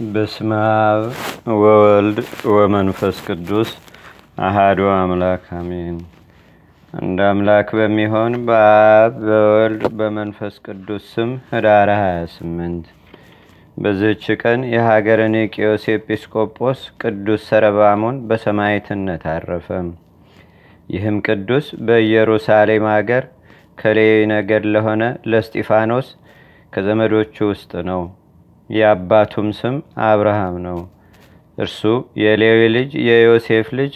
በስመ አብ ወወልድ ወመንፈስ ቅዱስ አሃዱ አምላክ አሜን። አንድ አምላክ በሚሆን በአብ በወልድ በመንፈስ ቅዱስ ስም ህዳር 28 በዚህች ቀን የሀገረ ኒቅዮስ ኤጲስቆጶስ ቅዱስ ሰረባሞን በሰማዕትነት አረፈ። ይህም ቅዱስ በኢየሩሳሌም አገር ከሌዊ ነገድ ለሆነ ለስጢፋኖስ ከዘመዶቹ ውስጥ ነው። የአባቱም ስም አብርሃም ነው። እርሱ የሌዊ ልጅ የዮሴፍ ልጅ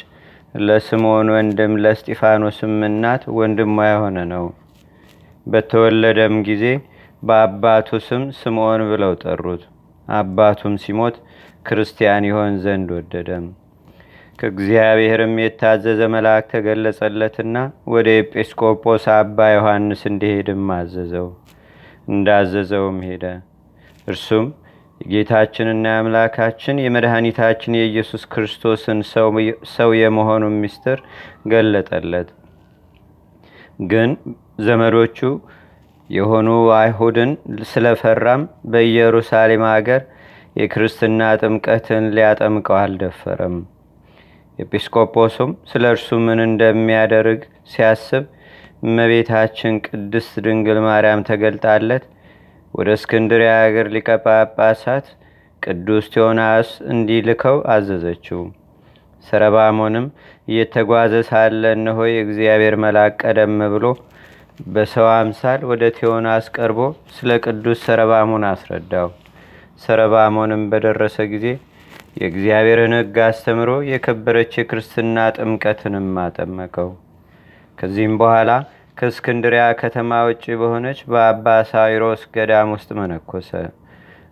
ለስምዖን ወንድም ለስጢፋኖስም እናት ወንድሟ የሆነ ነው። በተወለደም ጊዜ በአባቱ ስም ስምዖን ብለው ጠሩት። አባቱም ሲሞት ክርስቲያን ይሆን ዘንድ ወደደም። ከእግዚአብሔርም የታዘዘ መልአክ ተገለጸለትና ወደ ኤጲስቆጶስ አባ ዮሐንስ እንዲሄድም አዘዘው። እንዳዘዘውም ሄደ። እርሱም የጌታችንና የአምላካችን የመድኃኒታችን የኢየሱስ ክርስቶስን ሰው የመሆኑን ምስጢር ገለጠለት። ግን ዘመዶቹ የሆኑ አይሁድን ስለፈራም በኢየሩሳሌም አገር የክርስትና ጥምቀትን ሊያጠምቀው አልደፈረም። ኤጲስቆጶሱም ስለ እርሱ ምን እንደሚያደርግ ሲያስብ እመቤታችን ቅድስት ድንግል ማርያም ተገልጣለት ወደ እስክንድርያ አገር ሊቀ ጳጳሳት ቅዱስ ቴዎናስ እንዲልከው አዘዘችው። ሰረባሞንም እየተጓዘ ሳለ እነሆ የእግዚአብሔር መልአክ ቀደም ብሎ በሰው አምሳል ወደ ቴዎናስ ቀርቦ ስለ ቅዱስ ሰረባሞን አስረዳው። ሰረባሞንም በደረሰ ጊዜ የእግዚአብሔርን ሕግ አስተምሮ የከበረች የክርስትና ጥምቀትንም አጠመቀው። ከዚህም በኋላ ከእስክንድሪያ ከተማ ውጭ በሆነች በአባ ሳይሮስ ገዳም ውስጥ መነኮሰ።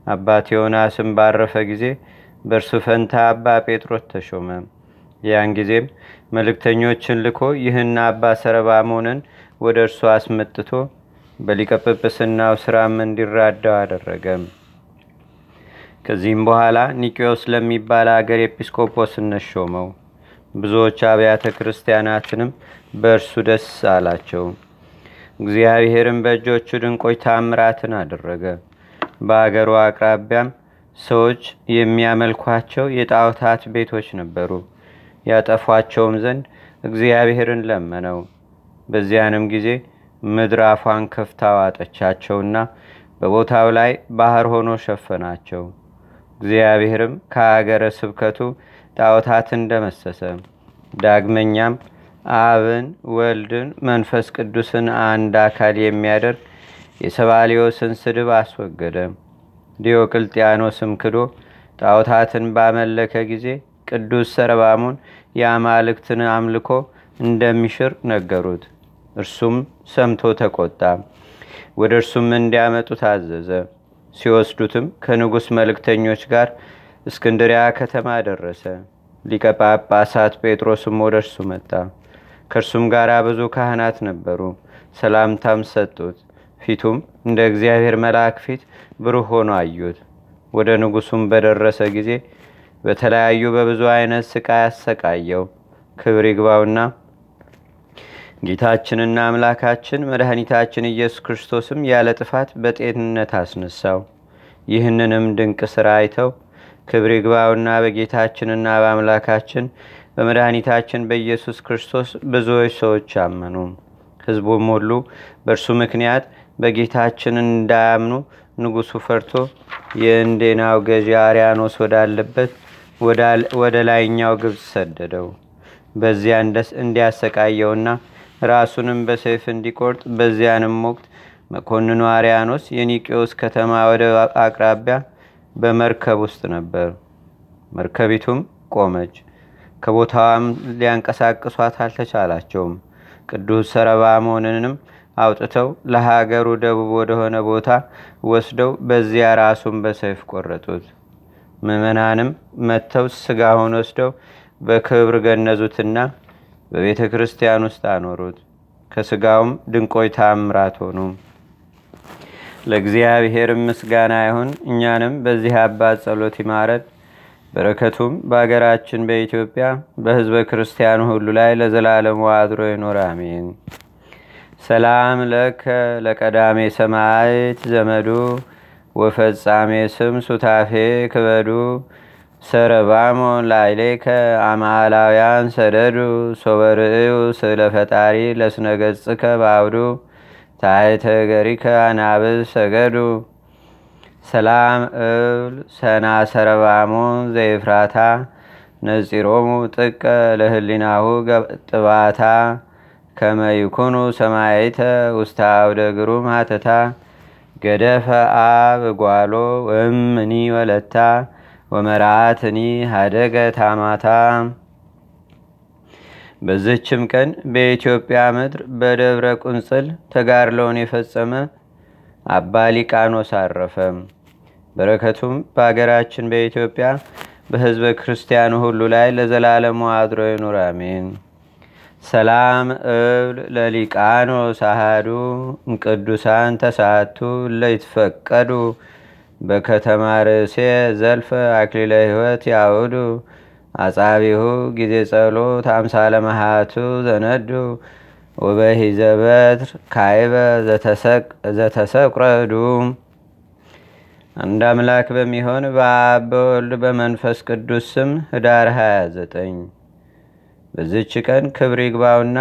አባ ቴዎናስም ባረፈ ጊዜ በእርሱ ፈንታ አባ ጴጥሮስ ተሾመ። ያን ጊዜም መልእክተኞችን ልኮ ይህን አባ ሰረባሞንን ወደ እርሱ አስመጥቶ በሊቀ ስራም እንዲራዳው አደረገም። ከዚህም በኋላ ኒቅዮስ ለሚባል አገር ኤጲስቆጶስነት ሾመው። ብዙዎች አብያተ ክርስቲያናትንም በእርሱ ደስ አላቸው። እግዚአብሔርም በእጆቹ ድንቆች ታምራትን አደረገ። በአገሩ አቅራቢያም ሰዎች የሚያመልኳቸው የጣዖታት ቤቶች ነበሩ። ያጠፏቸውም ዘንድ እግዚአብሔርን ለመነው። በዚያንም ጊዜ ምድር አፏን ከፍታ ዋጠቻቸውና በቦታው ላይ ባህር ሆኖ ሸፈናቸው። እግዚአብሔርም ከአገረ ስብከቱ ጣዖታትን ደመሰሰ። ዳግመኛም አብን፣ ወልድን፣ መንፈስ ቅዱስን አንድ አካል የሚያደርግ የሰባሊዮስን ስድብ አስወገደ። ዲዮቅልጥያኖስም ክዶ ጣዖታትን ባመለከ ጊዜ ቅዱስ ሰረባሞን የአማልክትን አምልኮ እንደሚሽር ነገሩት። እርሱም ሰምቶ ተቆጣ። ወደ እርሱም እንዲያመጡ ታዘዘ። ሲወስዱትም ከንጉሥ መልእክተኞች ጋር እስክንድሪያ ከተማ ደረሰ። ሊቀ ጳጳሳት ጴጥሮስም ወደ እርሱ መጣ። ከእርሱም ጋር ብዙ ካህናት ነበሩ። ሰላምታም ሰጡት። ፊቱም እንደ እግዚአብሔር መልአክ ፊት ብሩህ ሆኖ አዩት። ወደ ንጉሱም በደረሰ ጊዜ በተለያዩ በብዙ አይነት ስቃይ አሰቃየው። ክብር ይግባውና ጌታችንና አምላካችን መድኃኒታችን ኢየሱስ ክርስቶስም ያለ ጥፋት በጤንነት አስነሳው። ይህንንም ድንቅ ሥራ አይተው ክብር ይግባውና በጌታችንና በአምላካችን በመድኃኒታችን በኢየሱስ ክርስቶስ ብዙዎች ሰዎች አመኑ። ሕዝቡም ሁሉ በእርሱ ምክንያት በጌታችን እንዳያምኑ ንጉሱ ፈርቶ የእንዴናው ገዢ አርያኖስ ወዳለበት ወደ ላይኛው ግብፅ ሰደደው። በዚያ እንዲያሰቃየውና ራሱንም በሰይፍ እንዲቆርጥ በዚያንም ወቅት መኮንኑ አርያኖስ የኒቄዎስ ከተማ ወደ አቅራቢያ በመርከብ ውስጥ ነበር። መርከቢቱም ቆመች። ከቦታዋም ሊያንቀሳቅሷት አልተቻላቸውም። ቅዱስ ሰረባሞንንም አውጥተው ለሀገሩ ደቡብ ወደሆነ ቦታ ወስደው በዚያ ራሱን በሰይፍ ቆረጡት። ምዕመናንም መጥተው ስጋውን ወስደው በክብር ገነዙትና በቤተ ክርስቲያን ውስጥ አኖሩት። ከስጋውም ድንቆይ ታምራት ሆኑ። ለእግዚአብሔር ምስጋና ይሁን። እኛንም በዚህ አባት ጸሎት ይማረን። በረከቱም በአገራችን በኢትዮጵያ በህዝበ ክርስቲያኑ ሁሉ ላይ ለዘላለሙ አድሮ ይኖር፣ አሜን። ሰላም ለከ ለቀዳሜ ሰማዕት ዘመዱ ወፈጻሜ ስም ሱታፌ ክበዱ ሰረባሞ ላይሌከ አማላውያን ሰደዱ ሶበርእዩ ስለ ፈጣሪ ለስነገጽከ ባውዱ ታይተ ገሪከ አናብስ ሰገዱ። ሰላም እብል ሰና ሰረባሞ ዘይፍራታ ነጺሮሙ ጥቀ ለህሊናሁ ጥባታ ከመይኩኑ ሰማይተ ውስተ አውደ ግሩም ሃተታ ገደፈ አብ ጓሎ ወእምኒ ወለታ ወመራትኒ ሃደገ ታማታ በዝችም ቀን በኢትዮጵያ ምድር በደብረ ቁንጽል ተጋድለውን የፈጸመ አባ ሊቃኖስ አረፈ። በረከቱም በአገራችን በኢትዮጵያ በህዝበ ክርስቲያኑ ሁሉ ላይ ለዘላለሙ አድሮ ይኑር፣ አሜን። ሰላም እብል ለሊቃኖስ አሃዱ እምቅዱሳን ተሳቱ ለይትፈቀዱ በከተማ ርእሴ ዘልፈ አክሊለ ህይወት ያውዱ አጻቢሁ ጊዜ ጸሎት አምሳለ መሃቱ ዘነዱ ወበሂዘ በትር ካይበ ዘተሰቁረዱ አንድ አምላክ በሚሆን በአብ በወልድ በመንፈስ ቅዱስ ስም ህዳር 29 በዝች ቀን ክብር ይግባውና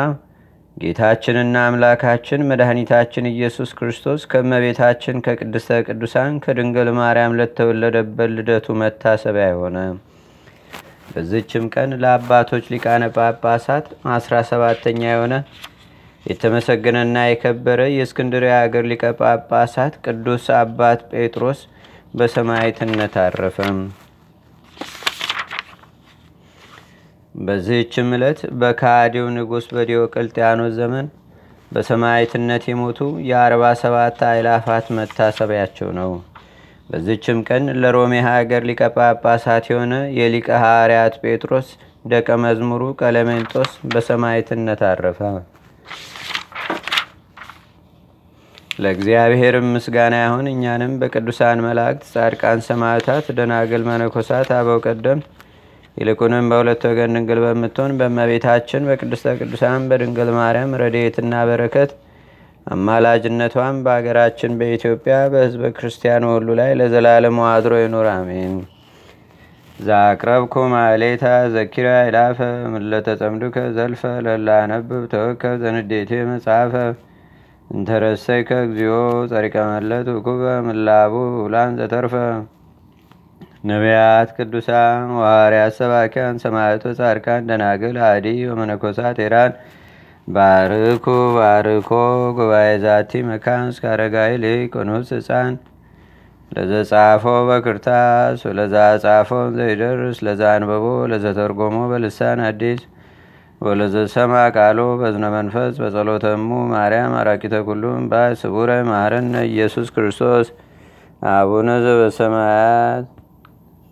ጌታችንና አምላካችን መድኃኒታችን ኢየሱስ ክርስቶስ ከመቤታችን ከቅድስተ ቅዱሳን ከድንግል ማርያም ለተወለደበት ልደቱ መታሰቢያ የሆነ በዝችም ቀን ለአባቶች ሊቃነ ጳጳሳት አስራ ሰባተኛ የሆነ የተመሰገነና የከበረ የእስክንድርያ አገር ሊቀ ጳጳሳት ቅዱስ አባት ጴጥሮስ በሰማዕትነት አረፈም። በዚህችም ዕለት በካዲው ንጉሥ በዲዮቅልጥያኖስ ዘመን በሰማዕትነት የሞቱ የአርባ ሰባት አይላፋት መታሰቢያቸው ነው። በዚችም ቀን ለሮሜ ሀገር ሊቀ ጳጳሳት የሆነ የሊቀ ሐዋርያት ጴጥሮስ ደቀ መዝሙሩ ቀለሜንጦስ በሰማዕትነት አረፈ። ለእግዚአብሔርም ምስጋና ይሁን። እኛንም በቅዱሳን መላእክት፣ ጻድቃን፣ ሰማዕታት፣ ደናግል፣ መነኮሳት፣ አበው ቀደም ይልቁንም በሁለት ወገን ድንግል በምትሆን በእመቤታችን በቅድስተ ቅዱሳን በድንግል ማርያም ረድኤትና በረከት አማላጅነቷም በአገራችን በኢትዮጵያ በሕዝበ ክርስቲያኑ ሁሉ ላይ ለዘላለሙ አድሮ ይኑር፣ አሜን። ዛቅረብኩ ማሌታ ዘኪራ ይላፈ ምለተጸምዱከ ዘልፈ ለላነብብ ተወከብ ዘንዴቴ መጽሐፈ እንተረሰይከ እግዚኦ ጸሪቀ መለት ውኩበ ምላቡ ውላን ዘተርፈ ነቢያት፣ ቅዱሳን፣ ዋርያት፣ ሰባኪያን፣ ሰማዕቶ፣ ጻድቃን፣ ደናግል፣ አዲ ወመነኮሳት ኤራን ባርኩ ባርኮ ጉባኤ ዛቲ መካን እስከ አረጋዊ ሊቅ ኑስ ህፃን ለዘጻፎ በክርታስ ወለዛ ጻፎን ዘይደርስ ለዛ ለዘተርጎሞ በልሳን አዲስ ወለዘሰማ ቃሎ በዝነ መንፈስ በጸሎተሙ ማርያም አራቂተ ኩሉም ባይ ስቡረ ማረነ ኢየሱስ ክርስቶስ። አቡነ ዘበሰማያት